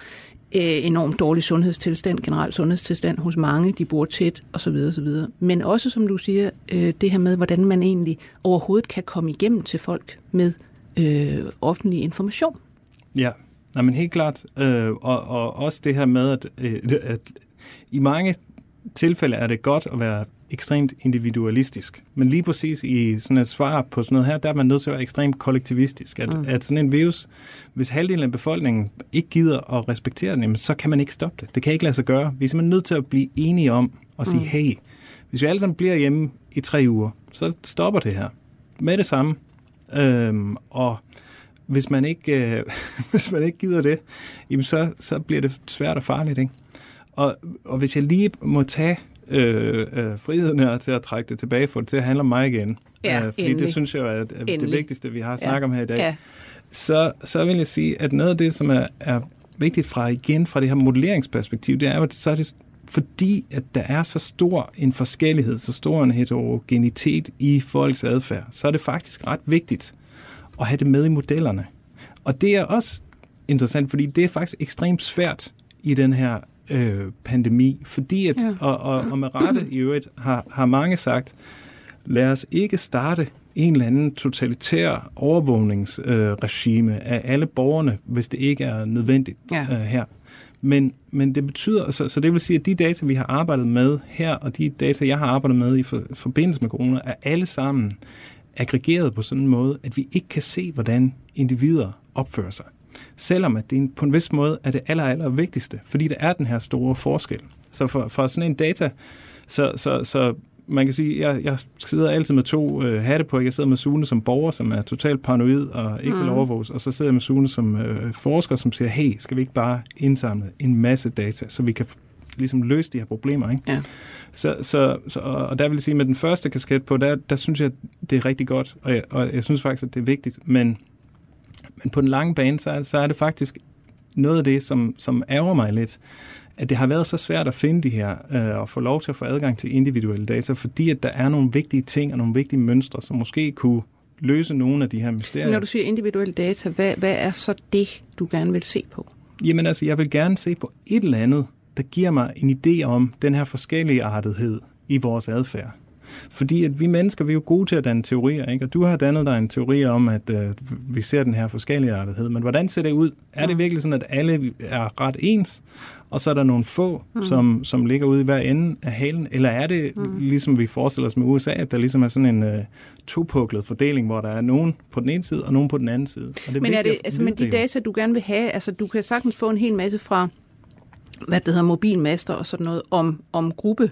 øh, enormt dårlig sundhedstilstand, generelt sundhedstilstand hos mange, de bor tæt osv. osv. Men også, som du siger, øh, det her med, hvordan man egentlig overhovedet kan komme igennem til folk med øh, offentlig information. Ja, Nej, men helt klart. Øh, og, og også det her med, at, øh, at i mange tilfælde er det godt at være ekstremt individualistisk. Men lige præcis i sådan et svar på sådan noget her, der er man nødt til at være ekstremt kollektivistisk. At, mm. at sådan en virus, hvis halvdelen af befolkningen ikke gider at respektere den, så kan man ikke stoppe det. Det kan ikke lade sig gøre. Vi er simpelthen nødt til at blive enige om at sige, mm. hey, hvis vi alle sammen bliver hjemme i tre uger, så stopper det her. Med det samme. Øhm, og hvis man ikke, øh, hvis man ikke gider det, jamen så, så bliver det svært og farligt. Ikke? Og, og hvis jeg lige må tage øh, øh, friheden her til at trække det tilbage, for det til at handle om mig igen, ja, øh, fordi endelig. det synes jeg er, er det Endelig. vigtigste, vi har snakket Ja. om her i dag, Ja. så, så vil jeg sige, at noget af det, som er, er vigtigt fra igen fra det her modelleringsperspektiv, det er jo, at så er det fordi, at der er så stor en forskellighed, så stor en heterogenitet i folks adfærd, så er det faktisk ret vigtigt at have det med i modellerne. Og det er også interessant, fordi det er faktisk ekstremt svært i den her øh, pandemi, fordi at, ja. og, og, og med rette i øvrigt har, har mange sagt, lad os ikke starte en eller anden totalitær overvågningsregime øh, af alle borgerne, hvis det ikke er nødvendigt Ja. øh, her. Men, men det betyder, så, så det vil sige, at de data, vi har arbejdet med her, og de data, jeg har arbejdet med i for, forbindelse med corona, er alle sammen aggregeret på sådan en måde, at vi ikke kan se, hvordan individer opfører sig. Selvom at det på en vis måde er det aller, aller vigtigste, fordi der er den her store forskel. Så for, for sådan en data, så, så, så man kan sige, jeg, jeg sidder altid med to øh, hatte på. Jeg sidder med Sune som borger, som er totalt paranoid og ikke vil Mm. overvåges. Og så sidder jeg med Sune som øh, forsker, som siger, hey, skal vi ikke bare indsamle en masse data, så vi kan f- ligesom løse de her problemer, ikke? Ja. Så, så, så, og og der vil jeg sige, med den første kasket på, der, der synes jeg, det er rigtig godt, og jeg, og jeg synes faktisk, at det er vigtigt, men, men på den lange bane, så er, så er det faktisk noget af det, som, som ærger mig lidt, at det har været så svært at finde de her, øh, og få lov til at få adgang til individuelle data, fordi at der er nogle vigtige ting og nogle vigtige mønstre, som måske kunne løse nogle af de her mysterier. Når du siger individuelle data, hvad, hvad er så det, du gerne vil se på? Jamen altså, jeg vil gerne se på et eller andet, der giver mig en idé om den her forskellige artethed i vores adfærd. Fordi at vi mennesker, vi er jo gode til at danne teorier, ikke? og du har dannet dig en teori om, at øh, vi ser den her forskellige artethed. Men hvordan ser det ud? Er det Mm. virkelig sådan, at alle er ret ens, og så er der nogle få, Mm. som, som ligger ude i hver ende af halen? Eller er det, Mm. ligesom vi forestiller os med USA, at der ligesom er sådan en øh, topuklet fordeling, hvor der er nogen på den ene side, og nogen på den anden side? Og det er Men er det, altså, men de data, du gerne vil have, altså du kan sagtens få en hel masse fra, hvad det hedder, mobilmaster og sådan noget, om, om gruppe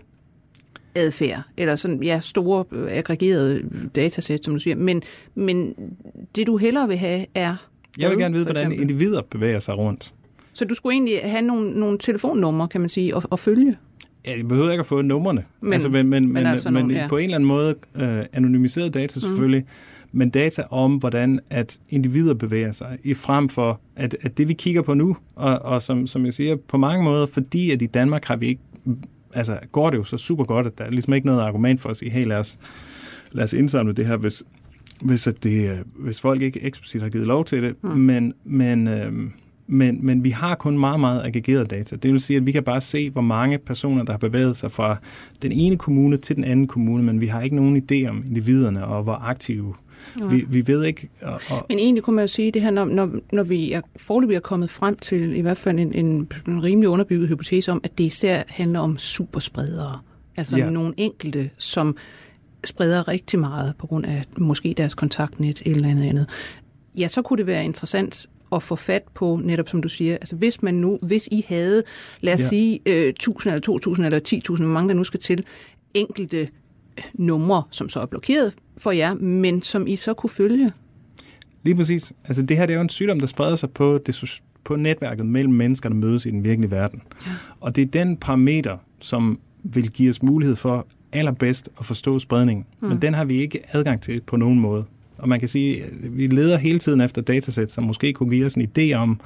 adfærd, eller sådan, ja, store øh, aggregerede datasæt, som du siger. Men, men det, du hellere vil have, er... Jeg vil gerne vide, hvordan eksempel? individer bevæger sig rundt. Så du skulle egentlig have nogle, nogle telefonnumre, kan man sige, og, og følge. Ja, jeg behøver ikke at få numrene. Men- altså, men, men, men men, altså men nogle, ja. på en eller anden måde øh, anonymiseret data selvfølgelig, mm. Men data om, hvordan at individer bevæger sig, i frem for, at, at det vi kigger på nu, og, og som, som jeg siger, på mange måder, fordi at i Danmark har vi ikke, altså går det jo så super godt, at der er ligesom ikke noget argument for at sige, hey lad os, lad os indsamle det her, hvis, hvis, at det, øh, hvis folk ikke eksplicit har givet lov til det, Mm. mm. men, men, øh, men, men vi har kun meget, meget aggregeret data. Det vil sige, at vi kan bare se, hvor mange personer, der har bevæget sig fra den ene kommune til den anden kommune, men vi har ikke nogen idé om individerne og hvor aktive. Ja. Vi, vi ved ikke... Og, og, Men egentlig kunne man jo sige det her, når, når, når vi er forløbig er kommet frem til i hvert fald en, en, en rimelig underbygget hypotese om, at det især handler om superspredere. Altså Ja. nogle enkelte, som spreder rigtig meget på grund af måske deres kontaktnet eller andet andet. Ja, så kunne det være interessant at få fat på, netop som du siger, altså hvis man nu, hvis I havde, lad os ja. Sige, øh, 1000 eller 2000 eller 10.000, hvor mange der nu skal til, enkelte numre, som så er blokeret for jer, men som I så kunne følge. Lige præcis. Altså det her det er jo en sygdom, der spreder sig på, det, på netværket mellem mennesker, der mødes i den virkelige verden. Ja. Og det er den parameter, som vil give os mulighed for allerbedst at forstå spredningen. Mm. Mm. Men den har vi ikke adgang til på nogen måde. Og man kan sige, at vi leder hele tiden efter datasæt, som måske kunne give os en idé om,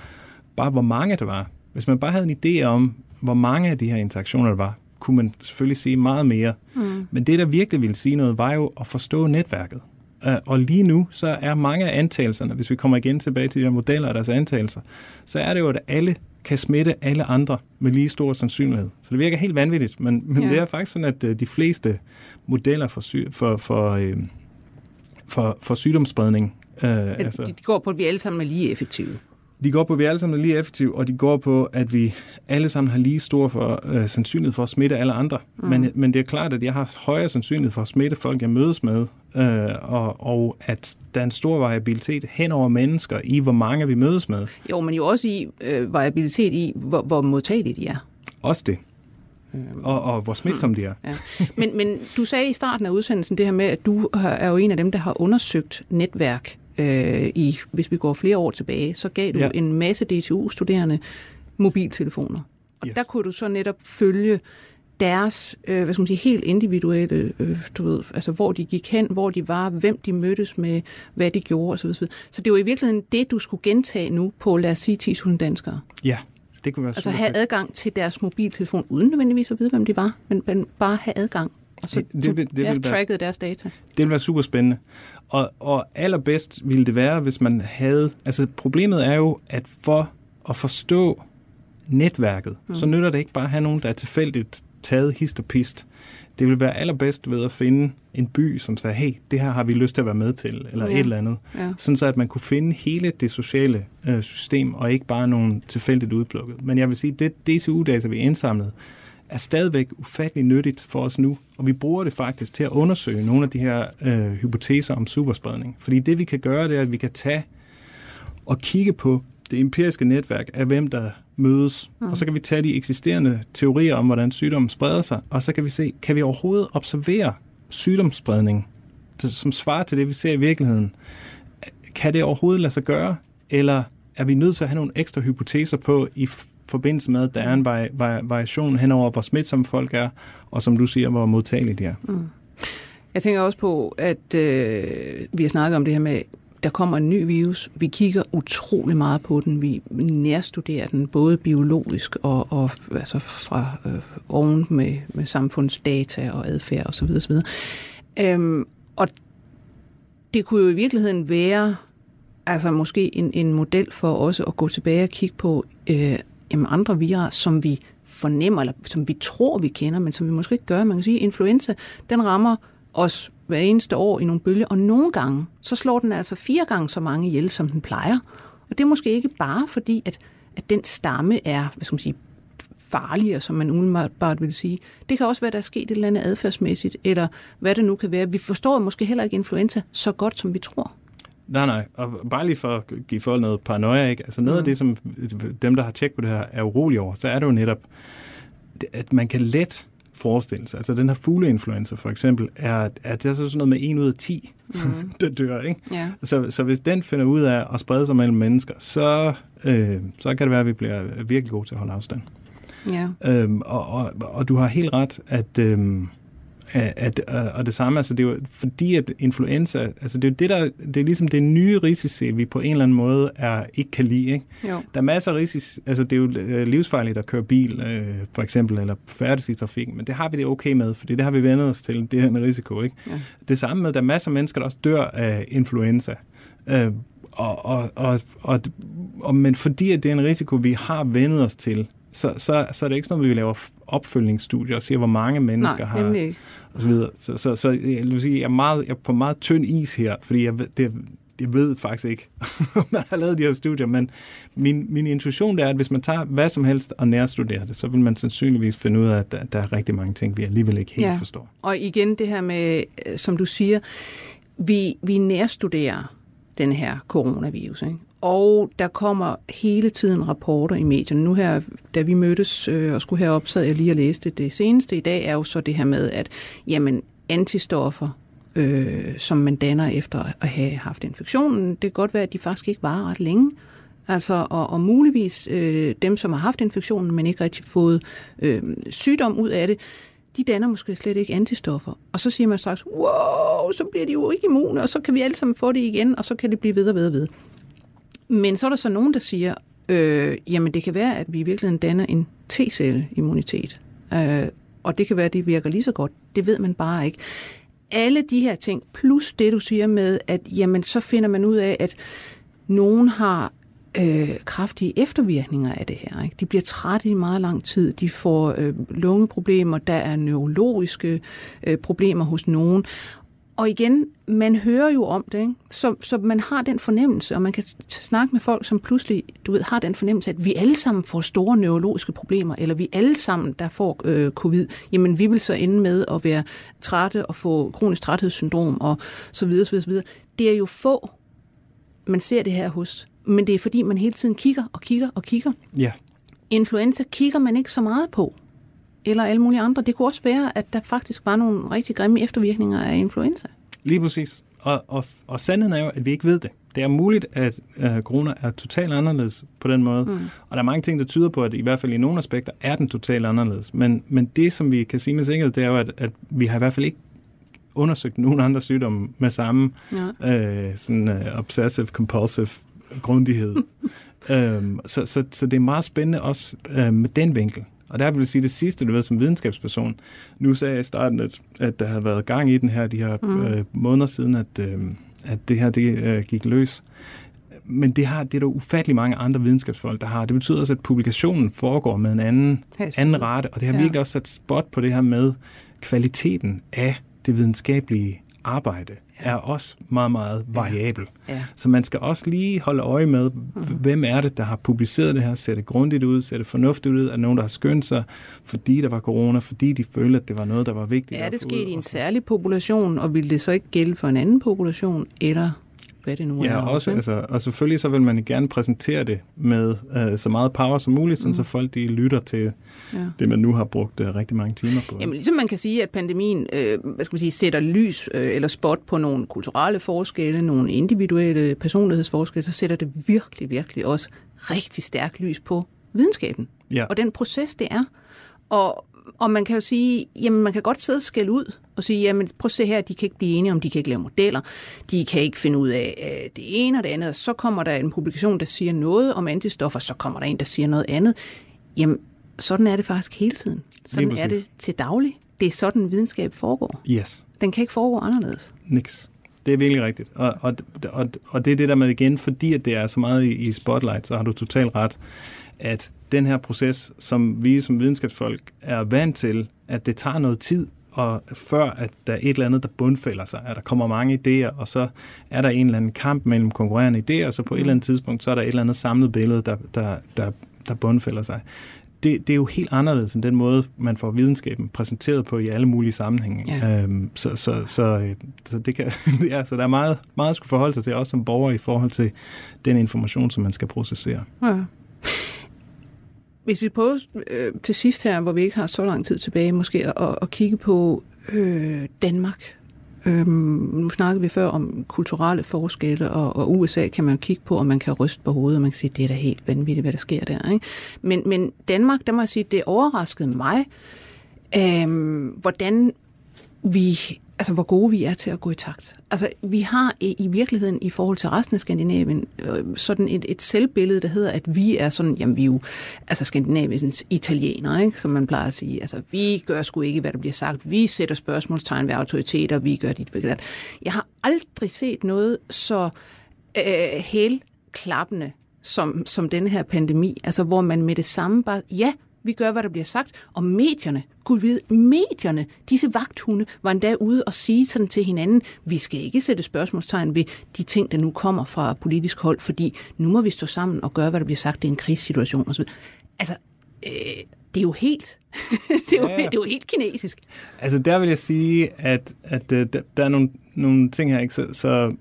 bare hvor mange der var. Hvis man bare havde en idé om, hvor mange af de her interaktioner der var, kunne man selvfølgelig sige meget mere. Mm. Men det, der virkelig ville sige noget, var jo at forstå netværket. Øh, Og lige nu, så er mange af antagelserne, hvis vi kommer igen tilbage til de her modeller og deres antagelser, så er det jo, at alle kan smitte alle andre med lige stor sandsynlighed. Så det virker helt vanvittigt, men, men Ja. det er faktisk sådan, at øh, de fleste modeller for, sy- for, for, øh, for, for sygdomsspredning, øh, Altså, de går på, at vi alle sammen er lige effektive. De går på, at vi alle sammen er lige effektive, og de går på, at vi alle sammen har lige stor for, øh, sandsynlighed for at smitte alle andre. Mm. Men, men det er klart, at jeg har højere sandsynlighed for at smitte folk, jeg mødes med, øh, og, og at der er en stor variabilitet hen over mennesker i, hvor mange vi mødes med. Jo, men jo også i øh, variabilitet i, hvor, hvor modtagelige de er. Også det. Og, og hvor smitsomme de er. Ja. Men, men du sagde i starten af udsendelsen det her med, at du er jo en af dem, der har undersøgt netværk øh, i, hvis vi går flere år tilbage, så gav du ja. en masse DTU-studerende mobiltelefoner. Og yes. der kunne du så netop følge deres øh, hvad skal man sige, helt individuelle, øh, du ved, altså hvor de gik hen, hvor de var, hvem de mødtes med, hvad de gjorde osv. Så, så det var i virkeligheden det, du skulle gentage nu på, lad os sige, 10.000 danskere. Ja, det kunne være Altså have adgang til deres mobiltelefon, uden nødvendigvis at vide, hvem de var, men, men bare have adgang. Og så det, det, ja, vil være, deres data. Det ville være super spændende. Og, og allerbedst ville det være, hvis man havde... Altså problemet er jo, at for at forstå netværket, mm. så nytter det ikke bare at have nogen, der er tilfældigt taget hist og pist. Det vil være allerbedst ved at finde en by, som siger, hey, det her har vi lyst til at være med til, eller ja. et eller andet. Ja. Sådan så, at man kunne finde hele det sociale øh, system, og ikke bare nogen tilfældigt udplukket. Men jeg vil sige, det DCU-data, vi indsamlet, er stadigvæk ufattelig nyttigt for os nu, og vi bruger det faktisk til at undersøge nogle af de her øh, hypoteser om superspredning. Fordi det, vi kan gøre, det er, at vi kan tage og kigge på det empiriske netværk af, hvem der mødes. Mm. Og så kan vi tage de eksisterende teorier om, hvordan sygdommen spreder sig, og så kan vi se, kan vi overhovedet observere sygdomsspredning, som svarer til det, vi ser i virkeligheden. Kan det overhovedet lade sig gøre, eller er vi nødt til at have nogle ekstra hypoteser på i forbindelse med, at der er en vari- vari- variation henover, hvor smitsomme folk er, og som du siger, hvor modtagelige de er. Mm. Jeg tænker også på, at øh, vi har snakket om det her med der kommer en ny virus. Vi kigger utrolig meget på den. Vi nærstuderer den, både biologisk og, og altså fra øh, oven med, med samfundsdata og adfærd osv. osv. Øhm, og det kunne jo i virkeligheden være altså måske en, en model for også at gå tilbage og kigge på øh, jamen andre virer, som vi fornemmer, eller som vi tror, vi kender, men som vi måske ikke gør. Man kan sige, at influenza, den rammer os hver eneste år i nogle bølger, og nogle gange, så slår den altså fire gange så mange ihjel, som den plejer. Og det er måske ikke bare fordi, at, at den stamme er, hvad skal man sige, farligere, som man umiddelbart vil sige. Det kan også være, der er sket et eller andet adfærdsmæssigt, eller hvad det nu kan være. Vi forstår måske heller ikke influenza så godt, som vi tror. Nej, nej. Og bare lige for at give folk noget paranoia, ikke? Altså noget mm. af det, som dem, der har tjekket på det her, er urolige over, så er det jo netop, at man kan let forestille sig. Altså den her fugleinfluenza for eksempel, er, er det så sådan noget med 1 ud af 10, mm. der dør. Ikke? Ja. Så, så hvis den finder ud af at sprede sig mellem mennesker, så, øh, så kan det være, at vi bliver virkelig gode til at holde afstand. Ja. Øhm, og, og, og du har helt ret, at... Øh, at, at, og det samme, altså det er jo fordi, at influenza, altså det er jo det, der, det er ligesom det nye risici, vi på en eller anden måde er, ikke kan lide. Ikke? Jo. Der er masser af risici, altså det er jo øh, livsfarligt at køre bil, øh, for eksempel, eller færdes i trafikken, men det har vi det okay med, fordi det har vi vendt os til, det er en risiko. Ikke? Ja. Det samme med, at der er masser af mennesker, der også dør af influenza. Øh, og, og, og, og, og, men fordi at det er en risiko, vi har vendt os til, så, så, så er det ikke sådan noget, vi laver opfølgningsstudier og ser, hvor mange mennesker Nej, har... Ikke. Og så, videre. så, så, så jeg vil sige, jeg er, meget, jeg er på meget tynd is her, fordi jeg ved, det, jeg ved faktisk ikke, om man har lavet de her studier, men min, min intuition er, at hvis man tager hvad som helst og nærstuderer det, så vil man sandsynligvis finde ud af, at der, der er rigtig mange ting, vi alligevel ikke helt ja. forstår. Og igen det her med, som du siger, vi, vi nærstuderer den her coronavirus. Ikke? Og der kommer hele tiden rapporter i medierne. Nu her, da vi mødtes øh, og skulle herop, sad jeg lige og læste det seneste i dag, er jo så det her med, at jamen, antistoffer, øh, som man danner efter at have haft infektionen, det kan godt være, at de faktisk ikke varer ret længe. Altså, og, og muligvis øh, dem, som har haft infektionen, men ikke rigtig fået øh, sygdom ud af det, de danner måske slet ikke antistoffer. Og så siger man straks, wow, så bliver de jo ikke immune, og så kan vi alle sammen få det igen, og så kan det blive ved og ved og ved. Men så er der så nogen, der siger, øh, jamen det kan være, at vi i virkeligheden danner en T-celle-immunitet. Øh, og det kan være, at det virker lige så godt. Det ved man bare ikke. Alle de her ting, plus det du siger med, at jamen så finder man ud af, at nogen har øh, kraftige eftervirkninger af det her. Ikke? De bliver trætte i meget lang tid, de får øh, lungeproblemer, der er neurologiske øh, problemer hos nogen og igen, man hører jo om det, ikke? Så, så man har den fornemmelse, og man kan snakke med folk, som pludselig du ved, har den fornemmelse, at vi alle sammen får store neurologiske problemer, eller vi alle sammen, der får øh, covid, jamen vi vil så ende med at være trætte og få kronisk træthedssyndrom og så videre, så videre, så videre. Det er jo få, man ser det her hos, men det er fordi, man hele tiden kigger og kigger og kigger. Ja. Influenza kigger man ikke så meget på, eller alle mulige andre. Det kunne også være, at der faktisk var nogle rigtig grimme eftervirkninger af influenza. Lige præcis. Og, og, og sandheden er jo, at vi ikke ved det. Det er muligt, at øh, corona er totalt anderledes på den måde. Mm. Og der er mange ting, der tyder på, at i hvert fald i nogle aspekter er den totalt anderledes. Men, men det, som vi kan sige med sikkerhed, det er jo, at, at vi har i hvert fald ikke undersøgt nogen andre sygdomme med samme ja. øh, sådan, uh, obsessive compulsive grundighed. øhm, så, så, så det er meget spændende også øh, med den vinkel. Og der vil jeg sige det sidste, du ved, som videnskabsperson. Nu sagde jeg i starten, at, at der havde været gang i den her, de her mm. øh, måneder siden, at, øh, at det her det, øh, gik løs. Men det, har, det er der ufattelig mange andre videnskabsfolk, der har. Det betyder også, at publikationen foregår med en anden, anden rate, og det har ja. virkelig også sat spot på det her med kvaliteten af det videnskabelige arbejde er også meget, meget variabel. Ja. Ja. Så man skal også lige holde øje med, mm. hvem er det, der har publiceret det her, ser det grundigt ud, ser det fornuftigt ud, er nogen, der har skyndt sig, fordi der var corona, fordi de følte, at det var noget, der var vigtigt. Er det sket i en særlig population, og vil det så ikke gælde for en anden population, eller hvad det nu ja, er. Også, altså, og selvfølgelig så vil man gerne præsentere det med uh, så meget power som muligt, sådan, mm. så folk de lytter til ja. det, man nu har brugt uh, rigtig mange timer på. Jamen ligesom man kan sige, at pandemien øh, hvad skal man sige, sætter lys øh, eller spot på nogle kulturelle forskelle, nogle individuelle personlighedsforskelle, så sætter det virkelig, virkelig også rigtig stærkt lys på videnskaben. Ja. Og den proces, det er. Og og man kan jo sige, jamen man kan godt sidde og skælde ud og sige, jamen prøv at se her, de kan ikke blive enige om, de kan ikke lave modeller, de kan ikke finde ud af det ene og det andet, og så kommer der en publikation, der siger noget om antistoffer, så kommer der en, der siger noget andet. Jamen, sådan er det faktisk hele tiden. Sådan er det til daglig. Det er sådan, videnskab foregår. Yes. Den kan ikke foregå anderledes. Niks. Det er virkelig rigtigt. Og, og, og, og det er det der med igen, fordi at det er så meget i, i spotlight, så har du totalt ret, at den her proces, som vi som videnskabsfolk er vant til, at det tager noget tid, og før at der er et eller andet, der bundfælder sig, at der kommer mange idéer, og så er der en eller anden kamp mellem konkurrerende idéer, og så på et eller andet tidspunkt, så er der et eller andet samlet billede, der, der, der, der bundfælder sig. Det, det er jo helt anderledes end den måde, man får videnskaben præsenteret på i alle mulige sammenhænge. Ja. Øhm, så, så, så, øh, så, det kan, ja, så der er meget, meget at skulle forholde sig til, også som borger, i forhold til den information, som man skal processere. Ja. Hvis vi prøver øh, til sidst her, hvor vi ikke har så lang tid tilbage, måske at, at kigge på øh, Danmark. Øhm, nu snakkede vi før om kulturelle forskelle, og, og USA kan man jo kigge på, og man kan ryste på hovedet, og man kan sige, det er da helt vanvittigt, hvad der sker der. Ikke? Men, men Danmark, der må jeg sige, det overraskede mig, øh, hvordan vi altså hvor gode vi er til at gå i takt. Altså vi har i, i virkeligheden i forhold til resten af Skandinavien øh, sådan et, et selvbillede, der hedder, at vi er sådan, jamen vi er jo altså Skandinaviens italienere, ikke? som man plejer at sige. Altså vi gør sgu ikke, hvad der bliver sagt. Vi sætter spørgsmålstegn ved autoriteter, vi gør dit begræt. Jeg har aldrig set noget så øh, helklappende som, som denne her pandemi, altså hvor man med det samme bare, ja, vi gør, hvad der bliver sagt. Og medierne, kunne vide, medierne, disse vagthunde, var endda ude og sige sådan til hinanden, vi skal ikke sætte spørgsmålstegn ved de ting, der nu kommer fra politisk hold, fordi nu må vi stå sammen og gøre, hvad der bliver sagt. Det er en krigssituation osv. Altså, øh, det er jo helt, det, er jo, ja. det er jo helt kinesisk. Altså, der vil jeg sige, at, at uh, der, der er nogle, nogle ting her, ikke? Så, så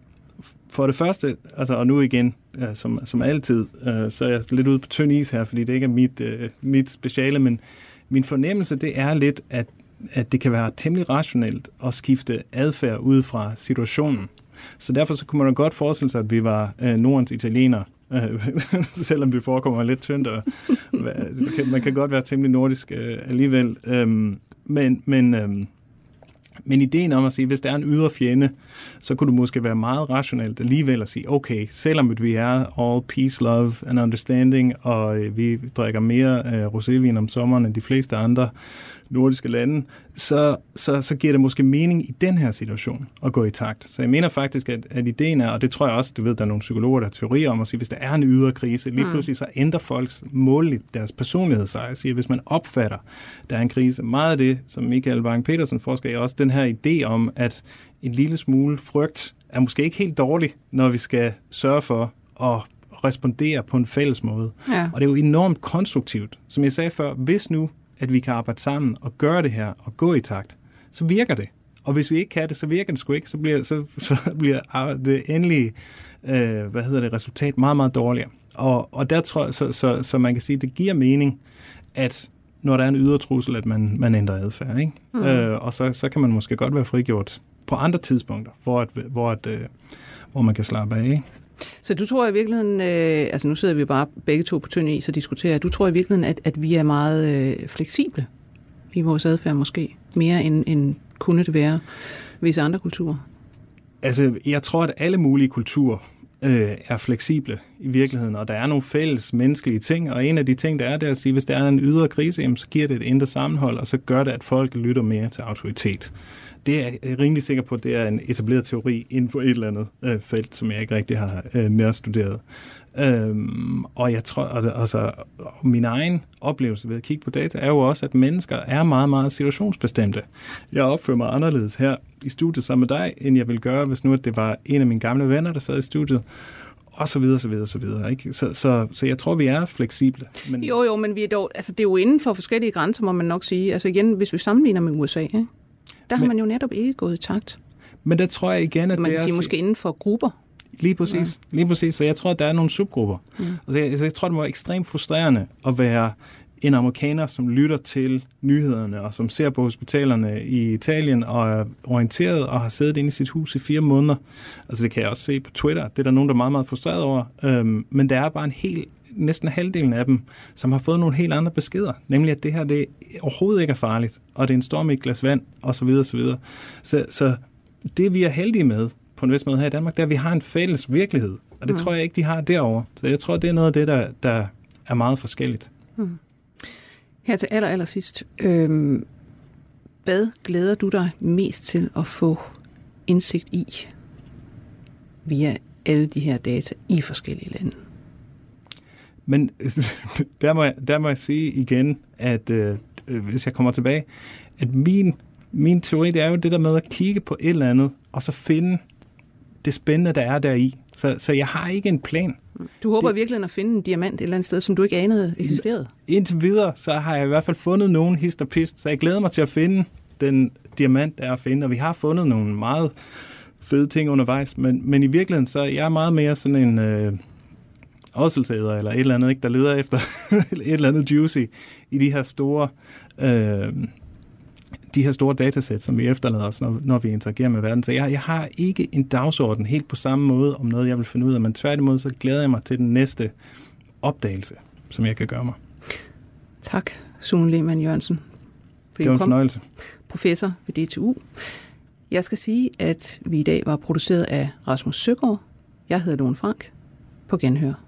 for det første, altså, og nu igen, ja, som, som altid, øh, så er jeg lidt ude på tynd is her, fordi det ikke er mit, øh, mit speciale, men min fornemmelse, det er lidt, at, at det kan være temmelig rationelt at skifte adfærd ud fra situationen. Så derfor så kunne man godt forestille sig, at vi var øh, Nordens italiener, øh, selvom det forekommer lidt tyndt, og øh, man kan godt være temmelig nordisk øh, alligevel. Øh, men men øh, men ideen om at sige, hvis der er en ydre fjende, så kunne du måske være meget rationelt alligevel at sige, okay, selvom vi er all peace, love and understanding, og øh, vi drikker mere øh, rosévin om sommeren end de fleste andre nordiske lande, så, så, så giver det måske mening i den her situation at gå i takt. Så jeg mener faktisk, at, at ideen er, og det tror jeg også, du ved, der er nogle psykologer, der har teorier om at sige, hvis der er en ydre krise, lige mm. pludselig så ændrer folks mål, deres personlighed sig. Jeg siger, hvis man opfatter, der er en krise, meget af det, som Michael Wang Petersen forsker i, også den her idé om, at en lille smule frygt er måske ikke helt dårlig, når vi skal sørge for at respondere på en fælles måde. Ja. Og det er jo enormt konstruktivt. Som jeg sagde før, hvis nu, at vi kan arbejde sammen og gøre det her og gå i takt, så virker det. Og hvis vi ikke kan det, så virker det sgu ikke. Så bliver, så, så bliver det endelige øh, hvad hedder det, resultat meget, meget dårligere. Og, og der tror jeg, så, så, så man kan sige, at det giver mening, at når der er en ydre trussel, at man, man ændrer adfærd. Ikke? Mm. Øh, og så, så kan man måske godt være frigjort på andre tidspunkter, hvor, at, hvor, at, øh, hvor man kan slappe af. Ikke? Så du tror i virkeligheden, øh, altså nu sidder vi bare begge to på tynd is og diskuterer, du tror i virkeligheden, at, at vi er meget øh, fleksible i vores adfærd måske, mere end, end kunne det være visse andre kulturer? Altså, jeg tror, at alle mulige kulturer øh, er fleksible i virkeligheden, og der er nogle fælles menneskelige ting, og en af de ting, der er, det er at sige, hvis der er en ydre krise, jamen, så giver det et indre sammenhold, og så gør det, at folk lytter mere til autoritet. Det er jeg rimelig sikker på, at det er en etableret teori inden for et eller andet øh, felt, som jeg ikke rigtig har øh, nærstuderet. Øhm, og jeg tror, altså, min egen oplevelse ved at kigge på data, er jo også, at mennesker er meget, meget situationsbestemte. Jeg opfører mig anderledes her i studiet sammen med dig, end jeg ville gøre, hvis nu at det var en af mine gamle venner, der sad i studiet og så videre, så videre, så videre. Ikke? Så, så, så jeg tror, vi er fleksible. Men... Jo, jo, men vi er dog, altså, det er jo inden for forskellige grænser, må man nok sige. Altså igen, hvis vi sammenligner med USA, ikke? Der har men, man jo netop ikke gået i takt. Men der tror jeg igen, at man det kan sige, måske inden for grupper. Lige præcis, ja. lige præcis. Så jeg tror, at der er nogle subgrupper. Mm. Altså, jeg, jeg tror, det må være ekstremt frustrerende at være en amerikaner, som lytter til nyhederne og som ser på hospitalerne i Italien og er orienteret og har siddet inde i sit hus i fire måneder. Altså det kan jeg også se på Twitter. Det er der nogen, der er meget, meget frustreret over. Øhm, men der er bare en helt næsten halvdelen af dem, som har fået nogle helt andre beskeder. Nemlig, at det her det overhovedet ikke er farligt, og det er en storm i et glas vand, osv. Så, videre, så, videre. så, så det, vi er heldige med på en vis måde her i Danmark, det er, at vi har en fælles virkelighed. Og det mm. tror jeg ikke, de har derovre. Så jeg tror, det er noget af det, der, der er meget forskelligt. Mm. Her til aller, aller sidst. Øhm, hvad glæder du dig mest til at få indsigt i via alle de her data i forskellige lande? Men der må, jeg, der må jeg sige igen, at øh, hvis jeg kommer tilbage, at min, min teori, det er jo det der med at kigge på et eller andet, og så finde det spændende, der er deri. Så, så jeg har ikke en plan. Du håber det, virkelig at finde en diamant et eller andet sted, som du ikke anede eksisterede? Indtil videre, så har jeg i hvert fald fundet nogen hist og pist, så jeg glæder mig til at finde den diamant, der er at finde, og vi har fundet nogle meget fede ting undervejs, men, men i virkeligheden, så er jeg meget mere sådan en øh, ådselsæder, eller et eller andet, ikke, der leder efter et eller andet juicy i de her store øh, de her store datasæt, som vi efterlader os, når, når vi interagerer med verden. Så jeg, jeg har ikke en dagsorden helt på samme måde om noget, jeg vil finde ud af, men tværtimod så glæder jeg mig til den næste opdagelse, som jeg kan gøre mig. Tak, Sune Lehmann Jørgensen. Det var en fornøjelse. Professor ved DTU. Jeg skal sige, at vi i dag var produceret af Rasmus Søgaard. Jeg hedder Lone Frank. På genhør.